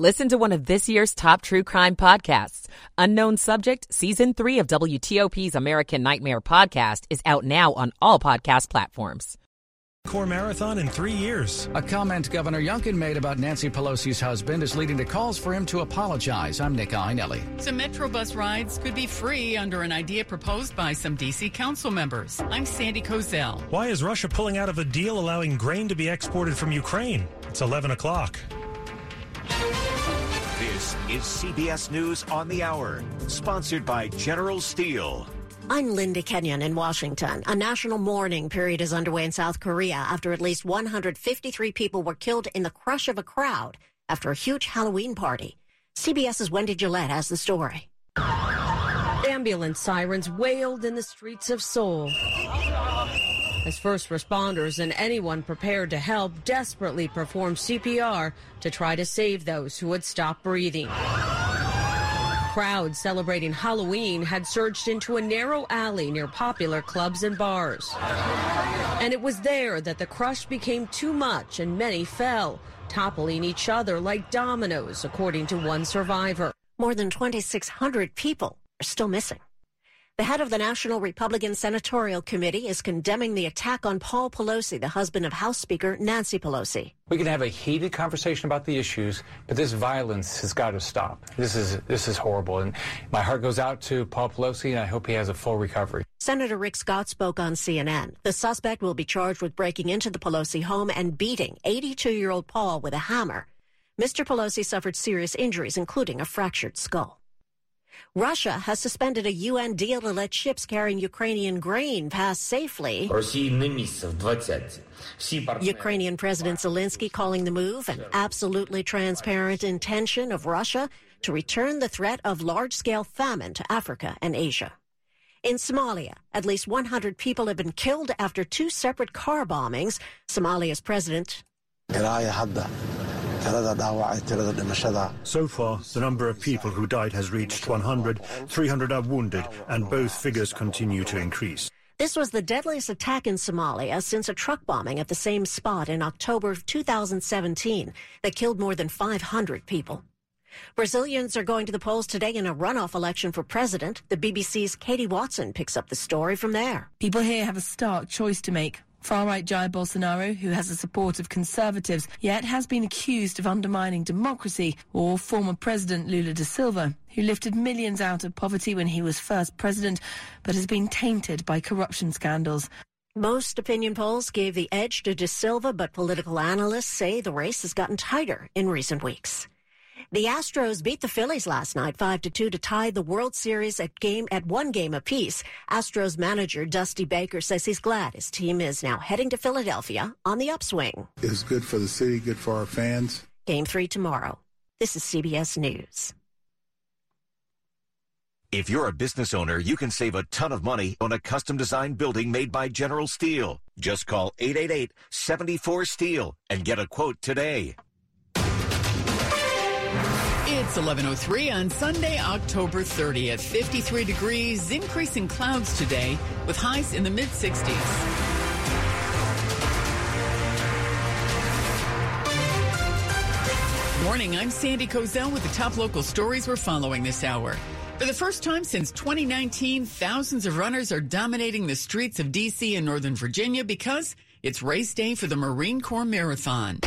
Listen to one of this year's top true crime podcasts. Unknown Subject, Season 3 of WTOP's American Nightmare podcast is out now on all podcast platforms. Core marathon in three years. A comment Governor Youngkin made about Nancy Pelosi's husband is leading to calls for him to apologize. I'm Nick Iannelli. Some Metro bus rides could be free under an idea proposed by some D.C. council members. I'm Sandy Kozel. Why is Russia pulling out of a deal allowing grain to be exported from Ukraine? It's 11 o'clock. This is CBS News on the Hour, sponsored by General Steel. I'm Linda Kenyon in Washington. A national mourning period is underway in South Korea after at least 153 people were killed in the crush of a crowd after a huge Halloween party. CBS's Wendy Gillette has the story. Ambulance sirens wailed in the streets of Seoul as first responders and anyone prepared to help desperately performed CPR to try to save those who had stopped breathing. Crowds celebrating Halloween had surged into a narrow alley near popular clubs and bars. And it was there that the crush became too much and many fell, toppling each other like dominoes, according to one survivor. More than 2,600 people are still missing. The head of the National Republican Senatorial Committee is condemning the attack on Paul Pelosi, the husband of House Speaker Nancy Pelosi. We can have a heated conversation about the issues, but this violence has got to stop. This is this is horrible, and my heart goes out to Paul Pelosi, and I hope he has a full recovery. Senator Rick Scott spoke on CNN. The suspect will be charged with breaking into the Pelosi home and beating 82-year-old Paul with a hammer. Mr. Pelosi suffered serious injuries, including a fractured skull. Russia has suspended a UN deal to let ships carrying Ukrainian grain pass safely. Ukrainian President Zelensky calling the move an absolutely transparent intention of Russia to return the threat of large scale famine to Africa and Asia. In Somalia, at least 100 people have been killed after two separate car bombings. Somalia's president so far, the number of people who died has reached 100, 300 are wounded, and both figures continue to increase. This was the deadliest attack in Somalia since a truck bombing at the same spot in October of 2017 that killed more than 500 people. Brazilians are going to the polls today in a runoff election for president. The BBC's Katie Watson picks up the story from there. People here have a stark choice to make Far-right Jair Bolsonaro, who has the support of conservatives, yet has been accused of undermining democracy, or former President Lula da Silva, who lifted millions out of poverty when he was first president, but has been tainted by corruption scandals. Most opinion polls gave the edge to Da Silva, but political analysts say the race has gotten tighter in recent weeks. The Astros beat the Phillies last night 5 to 2 to tie the World Series at game at one game apiece. Astros manager Dusty Baker says he's glad his team is now heading to Philadelphia on the upswing. It's good for the city, good for our fans. Game 3 tomorrow. This is CBS News. If you're a business owner, you can save a ton of money on a custom designed building made by General Steel. Just call 888 74 Steel and get a quote today. It's 11.03 on Sunday, October 30th. 53 degrees, increasing clouds today with highs in the mid 60s. Morning, I'm Sandy Kozel with the top local stories we're following this hour. For the first time since 2019, thousands of runners are dominating the streets of D.C. and Northern Virginia because it's race day for the Marine Corps Marathon.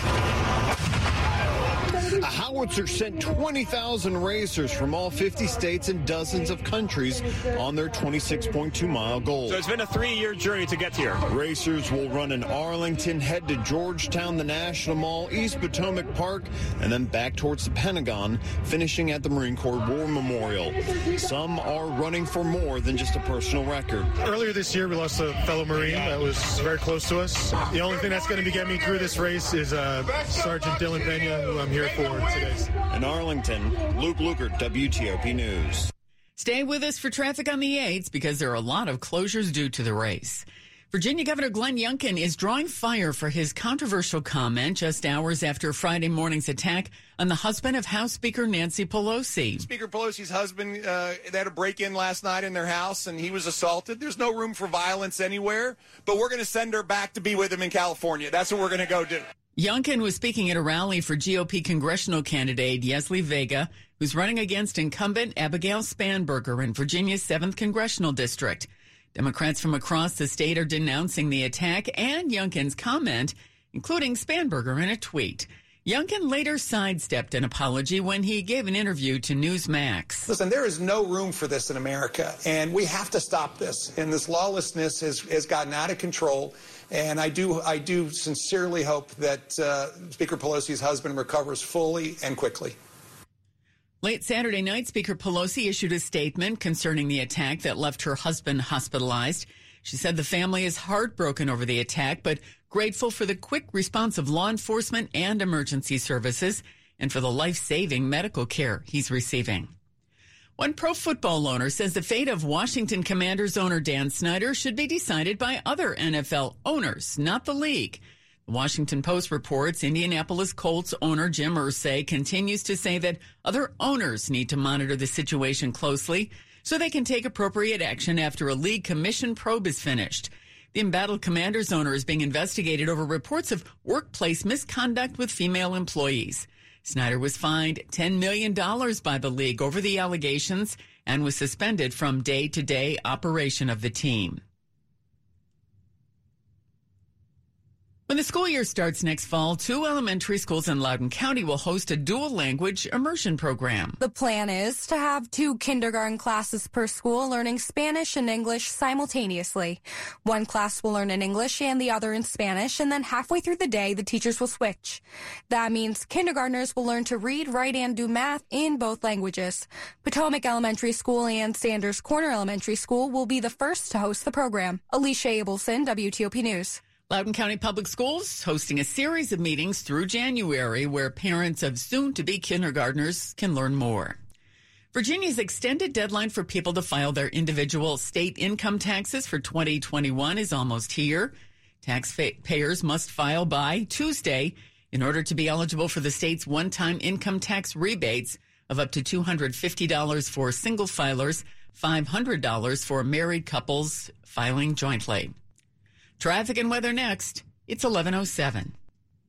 A howitzer sent 20,000 racers from all 50 states and dozens of countries on their 26.2 mile goal. So it's been a three year journey to get here. Racers will run in Arlington, head to Georgetown, the National Mall, East Potomac Park, and then back towards the Pentagon, finishing at the Marine Corps War Memorial. Some are running for more than just a personal record. Earlier this year, we lost a fellow Marine that was very close to us. The only thing that's going to be getting me through this race is uh, Sergeant Dylan Pena, who I'm here for today. In Arlington, Luke Lukert, WTOP News. Stay with us for traffic on the 8s because there are a lot of closures due to the race. Virginia Governor Glenn Youngkin is drawing fire for his controversial comment just hours after Friday morning's attack on the husband of House Speaker Nancy Pelosi. Speaker Pelosi's husband, uh, they had a break in last night in their house and he was assaulted. There's no room for violence anywhere, but we're going to send her back to be with him in California. That's what we're going to go do. Youngkin was speaking at a rally for GOP congressional candidate Yesli Vega, who's running against incumbent Abigail Spanberger in Virginia's 7th congressional district. Democrats from across the state are denouncing the attack and Youngkin's comment, including Spanberger in a tweet. Youngkin later sidestepped an apology when he gave an interview to Newsmax. Listen, there is no room for this in America, and we have to stop this. And this lawlessness has, has gotten out of control. And I do, I do sincerely hope that uh, Speaker Pelosi's husband recovers fully and quickly. Late Saturday night, Speaker Pelosi issued a statement concerning the attack that left her husband hospitalized. She said the family is heartbroken over the attack, but grateful for the quick response of law enforcement and emergency services and for the life saving medical care he's receiving. One pro football owner says the fate of Washington Commanders owner Dan Snyder should be decided by other NFL owners, not the league. The Washington Post reports Indianapolis Colts owner Jim Irsay continues to say that other owners need to monitor the situation closely so they can take appropriate action after a league commission probe is finished. The embattled Commanders owner is being investigated over reports of workplace misconduct with female employees. Snyder was fined $10 million by the league over the allegations and was suspended from day to day operation of the team. When the school year starts next fall, two elementary schools in Loudoun County will host a dual language immersion program. The plan is to have two kindergarten classes per school learning Spanish and English simultaneously. One class will learn in English and the other in Spanish, and then halfway through the day, the teachers will switch. That means kindergartners will learn to read, write, and do math in both languages. Potomac Elementary School and Sanders Corner Elementary School will be the first to host the program. Alicia Abelson, WTOP News. Loudoun County Public Schools hosting a series of meetings through January where parents of soon to be kindergartners can learn more. Virginia's extended deadline for people to file their individual state income taxes for 2021 is almost here. Taxpayers must file by Tuesday in order to be eligible for the state's one time income tax rebates of up to $250 for single filers, $500 for married couples filing jointly. Traffic and weather next. It's 1107.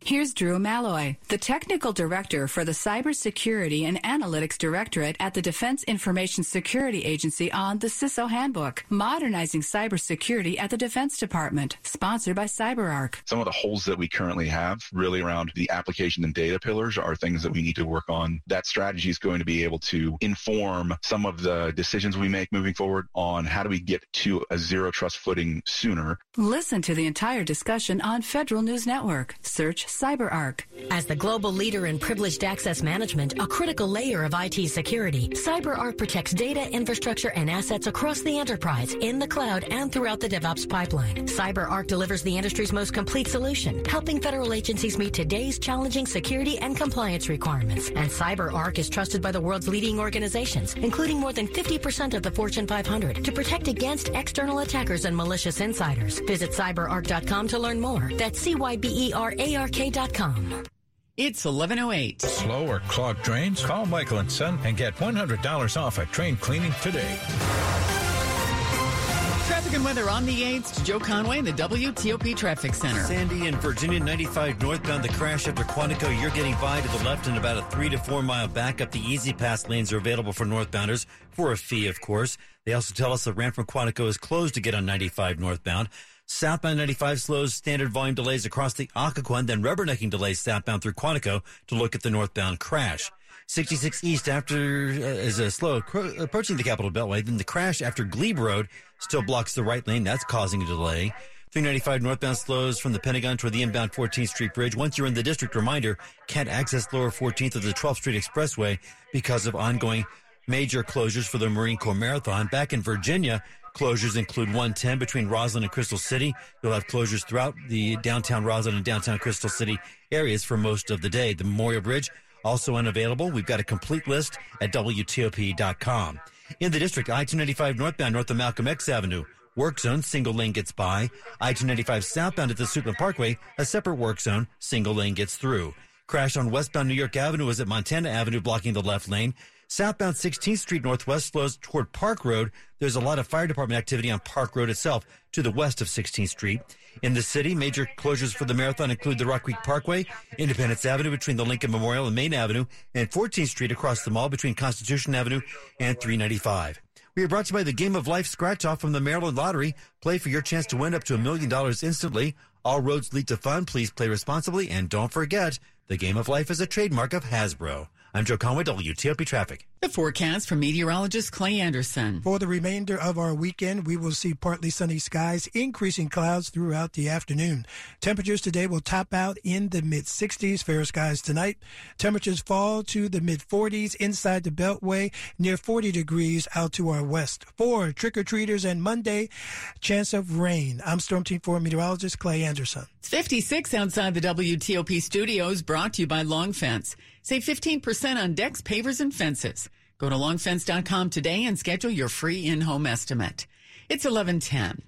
Here's Drew Malloy, the technical director for the Cybersecurity and Analytics Directorate at the Defense Information Security Agency on the CISO Handbook, modernizing cybersecurity at the Defense Department, sponsored by CyberArk. Some of the holes that we currently have really around the application and data pillars are things that we need to work on. That strategy is going to be able to inform some of the decisions we make moving forward on how do we get to a zero trust footing sooner. Listen to the entire discussion on Federal News Network. Search CyberArk. As the global leader in privileged access management, a critical layer of IT security, CyberArk protects data, infrastructure, and assets across the enterprise, in the cloud, and throughout the DevOps pipeline. CyberArk delivers the industry's most complete solution, helping federal agencies meet today's challenging security and compliance requirements. And CyberArk is trusted by the world's leading organizations, including more than 50% of the Fortune 500, to protect against external attackers and malicious insiders. Visit cyberark.com to learn more. That's C-Y-B-E-R-A-R-K it's 1108. Slow or clogged drains? Call Michael and Son and get $100 off a drain cleaning today. Traffic and weather on the 8th to Joe Conway in the WTOP Traffic Center. Sandy in Virginia 95 northbound. The crash after Quantico. You're getting by to the left and about a three to four mile backup. The E-ZPass lanes are available for northbounders for a fee, of course. They also tell us the ramp from Quantico is closed to get on 95 northbound. Southbound 95 slows standard volume delays across the Occoquan, then rubbernecking delays southbound through Quantico to look at the northbound crash. 66 East after uh, is a slow approaching the Capital Beltway. Then the crash after Glebe Road still blocks the right lane. That's causing a delay. 395 northbound slows from the Pentagon toward the inbound 14th Street Bridge. Once you're in the district, reminder, can't access lower 14th of the 12th Street Expressway because of ongoing major closures for the Marine Corps Marathon. Back in Virginia, Closures include 110 between Rosslyn and Crystal City. You'll have closures throughout the downtown Rosslyn and downtown Crystal City areas for most of the day. The Memorial Bridge also unavailable. We've got a complete list at WTOP.com. In the district, I-295 northbound north of Malcolm X Avenue. Work zone, single lane gets by. I-295 southbound at the Suitland Parkway, a separate work zone, single lane gets through. Crash on westbound New York Avenue is at Montana Avenue blocking the left lane. Southbound 16th Street Northwest flows toward Park Road. There's a lot of fire department activity on Park Road itself to the west of 16th Street. In the city, major closures for the marathon include the Rock Creek Parkway, Independence Avenue between the Lincoln Memorial and Maine Avenue, and 14th Street across the mall between Constitution Avenue and 395. We are brought to you by the Game of Life scratch off from the Maryland Lottery. Play for your chance to win up to a million dollars instantly. All roads lead to fun. Please play responsibly and don't forget the Game of Life is a trademark of Hasbro. I'm Joe Conway, WTOP Traffic. The forecast from meteorologist Clay Anderson. For the remainder of our weekend, we will see partly sunny skies, increasing clouds throughout the afternoon. Temperatures today will top out in the mid 60s. Fair skies tonight. Temperatures fall to the mid 40s inside the Beltway, near 40 degrees out to our west. For trick or treaters and Monday, chance of rain. I'm Storm Team 4 meteorologist Clay Anderson. It's 56 outside the WTOP studios, brought to you by Long Fence. Save 15% on decks, pavers, and fences. Go to longfence.com today and schedule your free in-home estimate. It's 1110.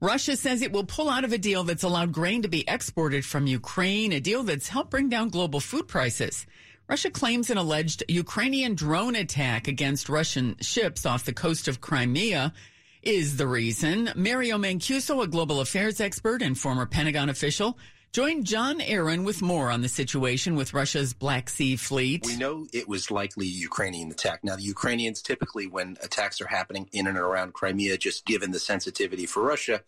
Russia says it will pull out of a deal that's allowed grain to be exported from Ukraine, a deal that's helped bring down global food prices. Russia claims an alleged Ukrainian drone attack against Russian ships off the coast of Crimea is the reason. Mario Mancuso, a global affairs expert and former Pentagon official, Join John Aaron with more on the situation with Russia's Black Sea Fleet. We know it was likely a Ukrainian attack. Now, the Ukrainians typically, when attacks are happening in and around Crimea, just given the sensitivity for Russia,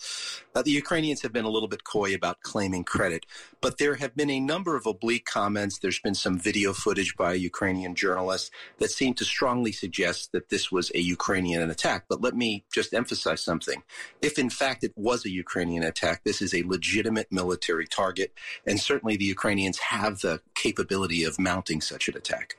uh, the Ukrainians have been a little bit coy about claiming credit. But there have been a number of oblique comments. There's been some video footage by Ukrainian journalists that seem to strongly suggest that this was a Ukrainian attack. But let me just emphasize something. If in fact it was a Ukrainian attack, this is a legitimate military target. And certainly the Ukrainians have the capability of mounting such an attack.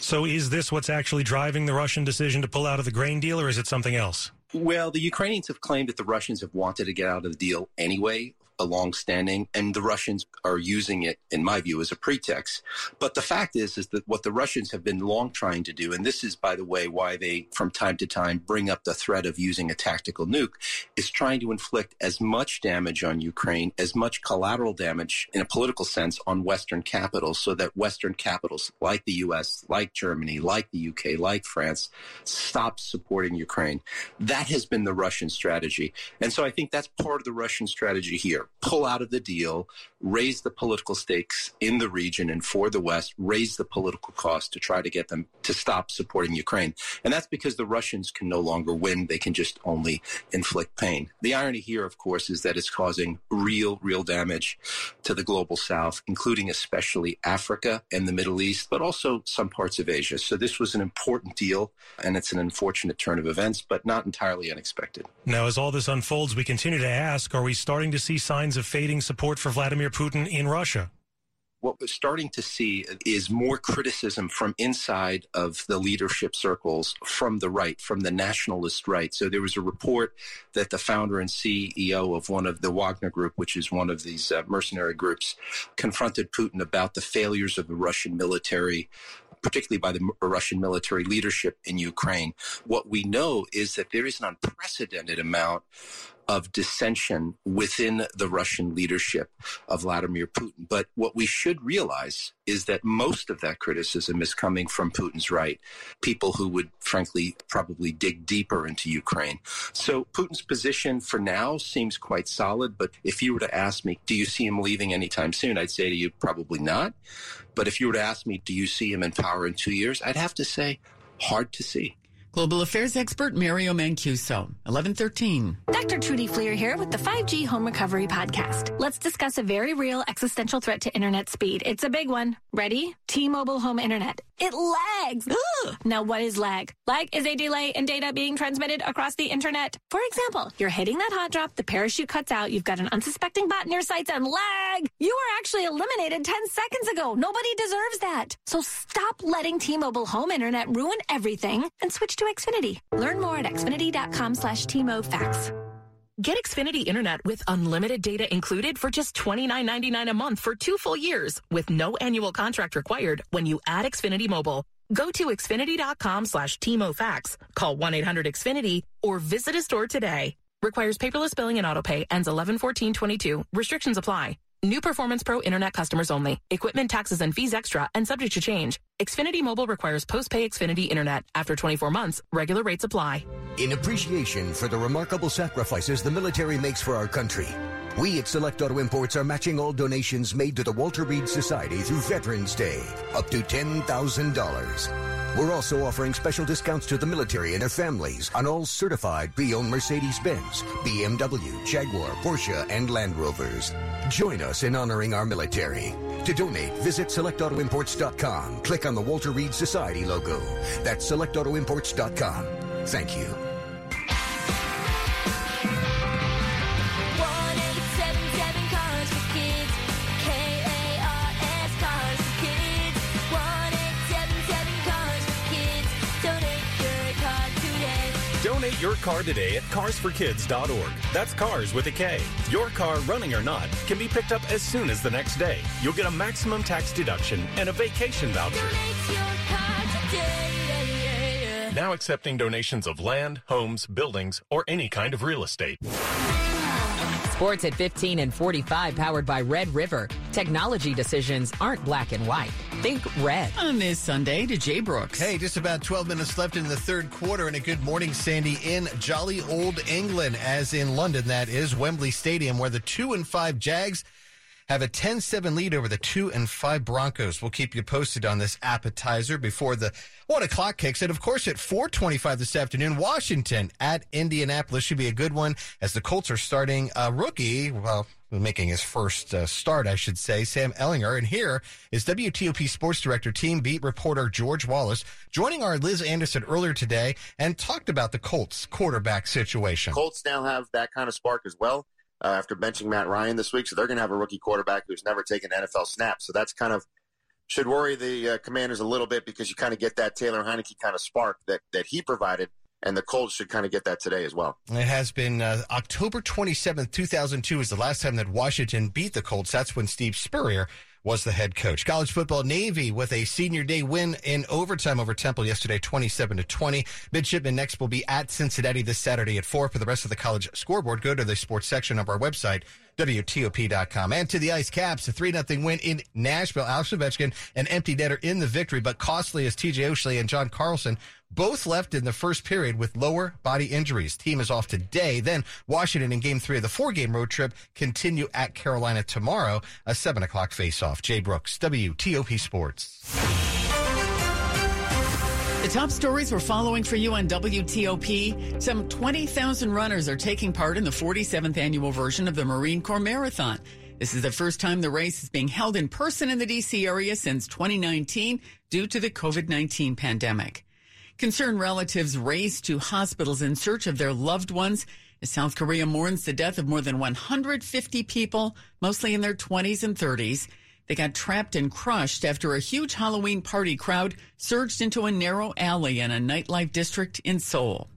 So is this what's actually driving the Russian decision to pull out of the grain deal, or is it something else? Well, the Ukrainians have claimed that the Russians have wanted to get out of the deal anyway a long-standing, and the Russians are using it, in my view, as a pretext. But the fact is, is that what the Russians have been long trying to do, and this is, by the way, why they, from time to time, bring up the threat of using a tactical nuke, is trying to inflict as much damage on Ukraine, as much collateral damage, in a political sense, on Western capitals, so that Western capitals like the U.S., like Germany, like the U.K., like France, stop supporting Ukraine. That has been the Russian strategy, and so I think that's part of the Russian strategy here pull out of the deal, raise the political stakes in the region and for the West, raise the political cost to try to get them to stop supporting Ukraine. And that's because the Russians can no longer win. They can just only inflict pain. The irony here, of course, is that it's causing real, real damage to the global South, including especially Africa and the Middle East, but also some parts of Asia. So this was an important deal, and it's an unfortunate turn of events, but not entirely unexpected. Now, as all this unfolds, we continue to ask, are we starting to see signs of fading support for Vladimir Putin in Russia? what we're starting to see is more criticism from inside of the leadership circles from the right, from the nationalist right. So there was a report that the founder and CEO of one of the Wagner Group, which is one of these uh, mercenary groups, confronted Putin about the failures of the Russian military particularly by the Russian military leadership in Ukraine. What we know is that there is an unprecedented amount of dissension within the Russian leadership of Vladimir Putin. But what we should realize is that most of that criticism is coming from Putin's right, people who would frankly probably dig deeper into Ukraine. So Putin's position for now seems quite solid. But if you were to ask me, do you see him leaving anytime soon? I'd say to you, probably not. But if you were to ask me, do you see him in power in two years? I'd have to say, hard to see. Global Affairs expert Mario Mancuso, 1113. Dr. Trudy Fleer here with the 5G Home Recovery Podcast. Let's discuss a very real existential threat to internet speed. It's a big one. Ready? T-Mobile Home Internet. It lags. now, what is lag? Lag is a delay in data being transmitted across the internet. For example, you're hitting that hot drop, the parachute cuts out, you've got an unsuspecting bot in your sights, and lag! You were actually eliminated 10 seconds ago. Nobody deserves that. So stop letting T-Mobile Home Internet ruin everything and switch to to Xfinity. Learn more at xfinity.com slash TMOFacts. Get Xfinity Internet with unlimited data included for just $29.99 a month for two full years with no annual contract required when you add Xfinity Mobile. Go to xfinity.com slash TMOFacts, call 1-800-XFINITY, or visit a store today. Requires paperless billing and autopay. Ends 11-14-22. Restrictions apply. New Performance Pro Internet customers only. Equipment, taxes, and fees extra and subject to change. Xfinity Mobile requires post-pay Xfinity Internet. After 24 months, regular rates apply. In appreciation for the remarkable sacrifices the military makes for our country, we at Select Auto Imports are matching all donations made to the Walter Reed Society through Veterans Day, up to $10,000. We're also offering special discounts to the military and their families on all certified pre-owned Mercedes-Benz, BMW, Jaguar, Porsche, and Land Rovers. Join us in honoring our military. To donate, visit selectautoimports.com. Click on the Walter Reed Society logo. That's selectautoimports.com. Thank you. Your car today at carsforkids.org. That's cars with a K. Your car, running or not, can be picked up as soon as the next day. You'll get a maximum tax deduction and a vacation voucher. Now accepting donations of land, homes, buildings, or any kind of real estate. Sports at 15 and 45 powered by Red River. Technology decisions aren't black and white. Think red. On this Sunday to Jay Brooks. Hey, just about 12 minutes left in the third quarter and a good morning, Sandy, in jolly old England, as in London, that is Wembley Stadium, where the two and five Jags have a 10-7 lead over the 2 and 5 Broncos. We'll keep you posted on this appetizer before the 1 o'clock kicks. And of course, at 425 this afternoon, Washington at Indianapolis should be a good one as the Colts are starting a rookie, well, making his first uh, start, I should say, Sam Ehlinger. And here is WTOP sports director, team beat reporter George Wallace, joining our Liz Anderson earlier today and talked about the Colts quarterback situation. Colts now have that kind of spark as well uh, after benching Matt Ryan this week. So they're going to have a rookie quarterback who's never taken NFL snaps. So that's kind of should worry the uh, Commanders a little bit because you kind of get that Taylor Heinicke kind of spark that that he provided. And the Colts should kind of get that today as well. It has been uh, October 27th, 2002 is the last time that Washington beat the Colts. That's when Steve Spurrier was the head coach. College football Navy with a senior day win in overtime over Temple yesterday, 27 to 20. Midshipman next will be at Cincinnati this Saturday at 4 for the rest of the college scoreboard. Go to the sports section of our website, WTOP.com. And to the Ice Caps, a 3 0 win in Nashville. Alex Ovechkin, an empty netter in the victory, but costly as TJ Oshie and John Carlson both left in the first period with lower body injuries. Team is off today. Then Washington in game three of the four game road trip continue at Carolina tomorrow, a seven o'clock face off. Jay Brooks, WTOP Sports. The top stories we're following for you on WTOP. Some 20,000 runners are taking part in the 47th annual version of the Marine Corps Marathon. This is the first time the race is being held in person in the D.C. area since 2019 due to the COVID 19 pandemic. Concerned relatives race to hospitals in search of their loved ones as South Korea mourns the death of more than 150 people, mostly in their 20s and 30s. They got trapped and crushed after a huge Halloween party crowd surged into a narrow alley in a nightlife district in Seoul.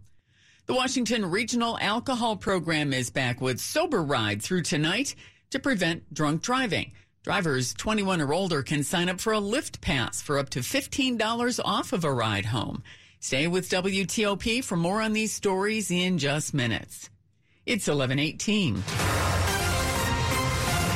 The Washington Regional Alcohol Program is back with Sober Ride through tonight to prevent drunk driving. Drivers 21 or older can sign up for a Lyft Pass for up to $15 off of a ride home. Stay with WTOP for more on these stories in just minutes. It's 1118.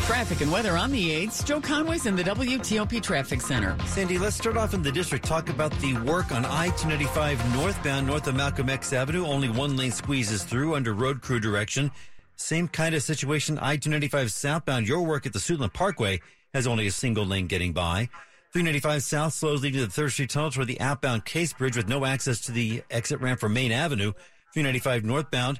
Traffic and weather on the 8th. Joe Conway's in the WTOP Traffic Center. Sandy, let's start off in the district. Talk about the work on I-295 northbound north of Malcolm X Avenue. Only one lane squeezes through under road crew direction. Same kind of situation. I-295 southbound. Your work at the Suitland Parkway has only a single lane getting by. 395 south slows leading to the 3rd Street Tunnel toward the outbound Case Bridge with no access to the exit ramp for Maine Avenue. 395 northbound.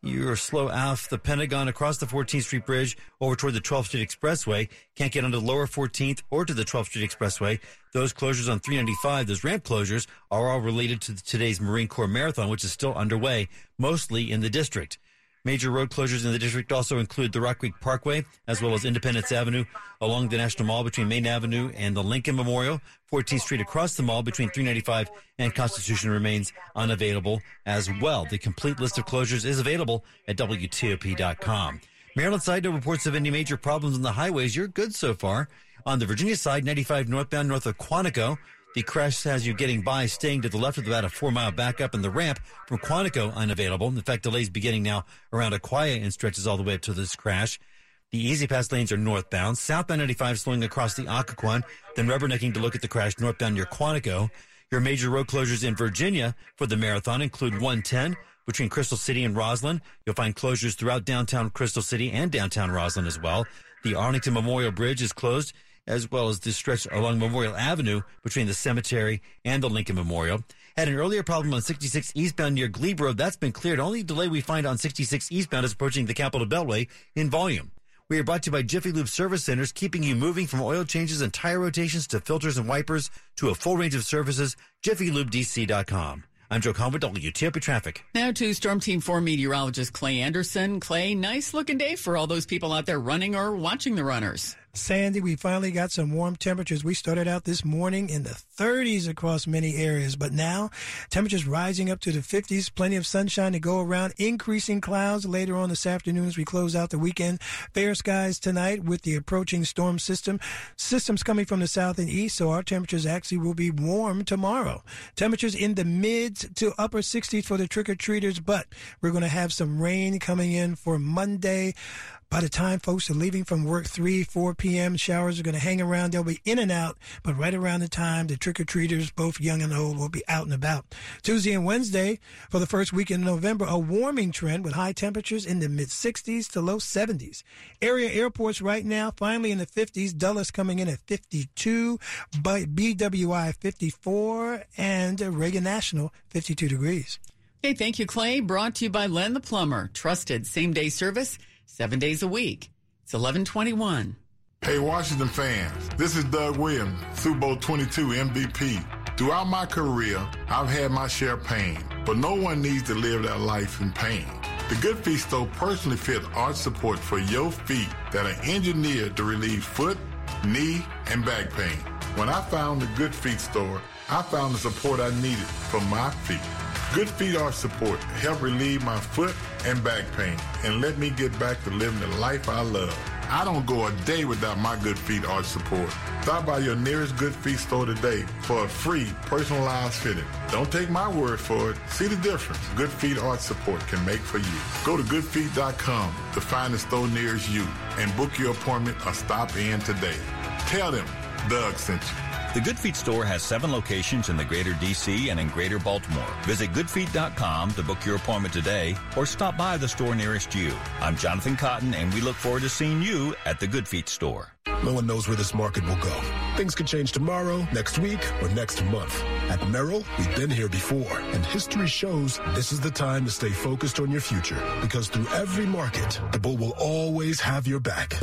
You're slow off the Pentagon across the 14th Street Bridge over toward the 12th Street Expressway. Can't get onto lower 14th or to the 12th Street Expressway. Those closures on 395, those ramp closures, are all related to today's Marine Corps Marathon, which is still underway, mostly in the district. Major road closures in the district also include the Rock Creek Parkway, as well as Independence Avenue along the National Mall between Maine Avenue and the Lincoln Memorial. 14th Street across the mall between 395 and Constitution remains unavailable as well. The complete list of closures is available at WTOP.com. Maryland side, no reports of any major problems on the highways. You're good so far. On the Virginia side, 95 northbound north of Quantico. The crash has you getting by, staying to the left of about a four mile backup, and the ramp from Quantico unavailable. In fact, delays beginning now around Aquia and stretches all the way up to this crash. The E-ZPass lanes are northbound. Southbound 95 slowing across the Occoquan, then rubbernecking to look at the crash northbound near Quantico. Your major road closures in Virginia for the marathon include 110 between Crystal City and Rosslyn. You'll find closures throughout downtown Crystal City and downtown Rosslyn as well. The Arlington Memorial Bridge is closed, as well as the stretch along Memorial Avenue between the cemetery and the Lincoln Memorial. Had an earlier problem on 66 eastbound near Glebe Road. That's been cleared. Only delay we find on 66 eastbound is approaching the Capital Beltway in volume. We are brought to you by Jiffy Lube Service Centers, keeping you moving from oil changes and tire rotations to filters and wipers to a full range of services. JiffyLubeDC.com. I'm Joe Conway, WTOP Traffic. Now to Storm Team 4 meteorologist Clay Anderson. Clay, nice looking day for all those people out there running or watching the runners. Sandy, we finally got some warm temperatures. We started out this morning in the 30s across many areas, but now temperatures rising up to the 50s. Plenty of sunshine to go around. Increasing clouds later on this afternoon as we close out the weekend. Fair skies tonight with the approaching storm system. Systems coming from the south and east, so our temperatures actually will be warm tomorrow. Temperatures in the mid to upper 60s for the trick or treaters, but we're going to have some rain coming in for Monday. By the time folks are leaving from work 3, 4 p.m., showers are going to hang around. They'll be in and out, but right around the time the trick or treaters, both young and old, will be out and about. Tuesday and Wednesday, for the first week in November, a warming trend with high temperatures in the mid 60s to low 70s. Area airports right now, finally in the 50s. Dulles coming in at 52, but BWI 54, and Reagan National 52 degrees. Hey, thank you, Clay. Brought to you by Len the Plumber. Trusted same day service seven days a week. It's 1121. Hey, Washington fans, this is Doug Williams, Super Bowl 22 MVP. Throughout my career, I've had my share of pain, but no one needs to live that life in pain. The Good Feet store personally fits arch support for your feet that are engineered to relieve foot, knee, and back pain. When I found the Good Feet store, I found the support I needed for my feet. Good Feet Arch Support help relieve my foot and back pain and let me get back to living the life I love. I don't go a day without my Good Feet Arch Support. Stop by your nearest Good Feet store today for a free personalized fitting. Don't take my word for it. See the difference Good Feet Arch Support can make for you. Go to goodfeet.com to find the store nearest you and book your appointment or stop in today. Tell them Doug sent you. The Good Feet store has seven locations in the greater DC and in greater Baltimore. Visit goodfeet.com to book your appointment today or stop by the store nearest you. I'm Jonathan Cotton and we look forward to seeing you at the Good Feet store. No one knows where this market will go. Things could change tomorrow, next week, or next month. At Merrill, we've been here before, and history shows this is the time to stay focused on your future. Because through every market, the bull will always have your back.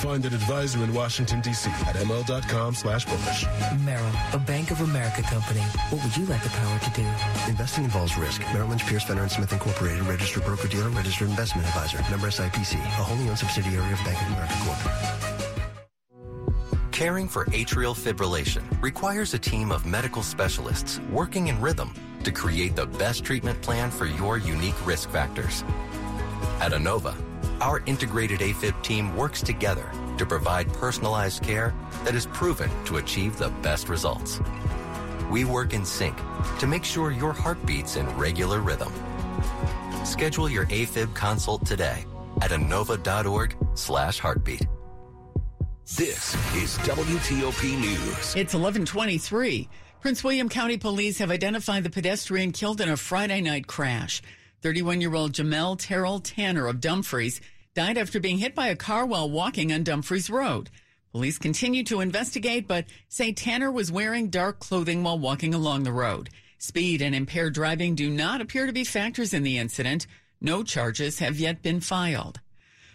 Find an advisor in Washington, D.C. at ml.com slash bullish. Merrill, a Bank of America company. What would you like the power to do? Investing involves risk. Merrill Lynch, Pierce, Fenner & Smith Incorporated, registered broker-dealer, registered investment advisor. Member SIPC, a wholly owned subsidiary of Bank of America Corp. Caring for atrial fibrillation requires a team of medical specialists working in rhythm to create the best treatment plan for your unique risk factors. At Inova, our integrated AFib team works together to provide personalized care that is proven to achieve the best results. We work in sync to make sure your heart beats in regular rhythm. Schedule your AFib consult today at inova.org slash heartbeat. This is WTOP News. It's 1123. Prince William County Police have identified the pedestrian killed in a Friday night crash. 31 year old Jamel Terrell Tanner of Dumfries died after being hit by a car while walking on Dumfries Road. Police continue to investigate, but say Tanner was wearing dark clothing while walking along the road. Speed and impaired driving do not appear to be factors in the incident. No charges have yet been filed.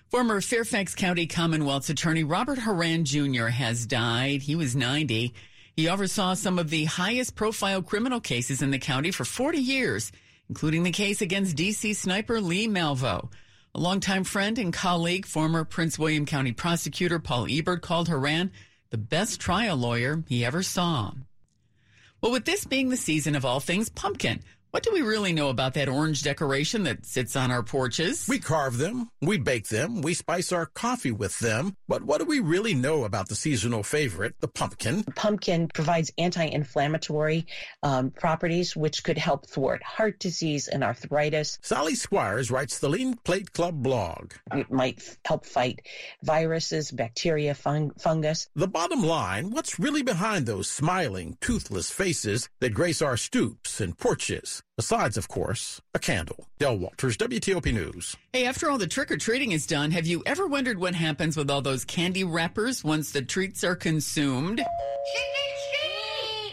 Former Fairfax County Commonwealth's attorney Robert Horan Jr. has died. He was 90. He oversaw some of the highest profile criminal cases in the county for 40 years, including the case against D.C. sniper Lee Malvo. A longtime friend and colleague, former Prince William County prosecutor Paul Ebert called Horan the best trial lawyer he ever saw. Well, with this being the season of all things pumpkin, What do we really know about that orange decoration that sits on our porches? We carve them, we bake them, we spice our coffee with them. But what do we really know about the seasonal favorite, the pumpkin? Pumpkin provides anti-inflammatory um, properties, which could help thwart heart disease and arthritis. Sally Squires writes the Lean Plate Club blog. It might f- help fight viruses, bacteria, fung- fungus. The bottom line, what's really behind those smiling, toothless faces that grace our stoops and porches? Besides, of course, a candle. Del Walters, WTOP News. Hey, after all the trick or treating is done, have you ever wondered what happens with all those candy wrappers once the treats are consumed?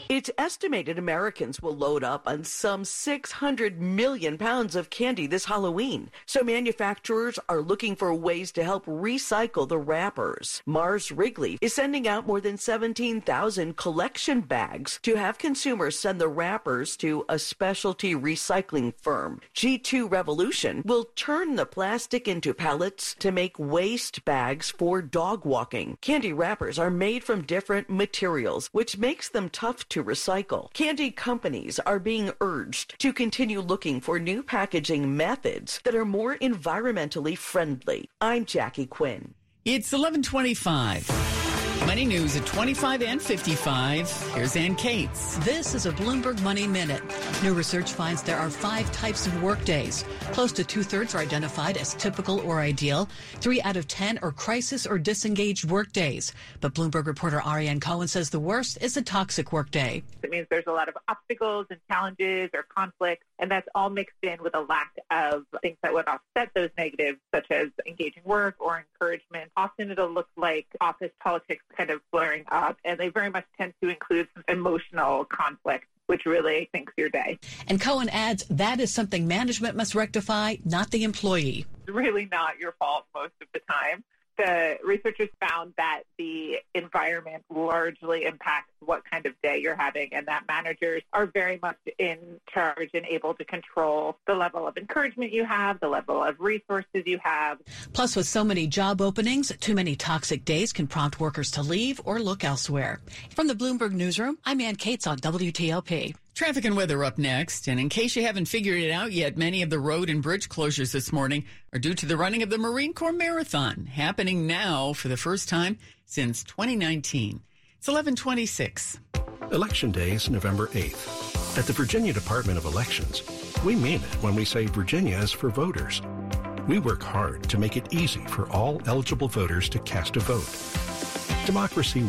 It's estimated Americans will load up on some 600 million pounds of candy this Halloween. So manufacturers are looking for ways to help recycle the wrappers. Mars Wrigley is sending out more than 17,000 collection bags to have consumers send the wrappers to a specialty recycling firm. G2 Revolution will turn the plastic into pellets to make waste bags for dog walking. Candy wrappers are made from different materials, which makes them tough to recycle. Candy companies are being urged to continue looking for new packaging methods that are more environmentally friendly. I'm Jackie Quinn. It's 1125. Money news at 25 and 55. Here's Ann Cates. This is a Bloomberg Money Minute. New research finds there are five types of workdays. Close to two thirds are identified as typical or ideal. Three out of 10 are crisis or disengaged workdays. But Bloomberg reporter Ariane Cohen says the worst is a toxic workday. It means there's a lot of obstacles and challenges or conflicts, and that's all mixed in with a lack of things that would offset those negatives, such as engaging work or encouragement. Often it'll look like office politics kind of flaring up, and they very much tend to include some emotional conflict which really sinks your day. And Cohen adds that is something management must rectify, not the employee. It's really not your fault most of the time the researchers found that the environment largely impacts what kind of day you're having and that managers are very much in charge and able to control the level of encouragement you have, the level of resources you have. Plus, with so many job openings, too many toxic days can prompt workers to leave or look elsewhere. From the Bloomberg Newsroom, I'm Ann Cates on WTOP. Traffic and weather up next. And in case you haven't figured it out yet, many of the road and bridge closures this morning are due to the running of the Marine Corps Marathon, happening now for the first time since 2019. It's 1126. Election Day is November 8th. At the Virginia Department of Elections, we mean it when we say Virginia is for voters. We work hard to make it easy for all eligible voters to cast a vote. Democracy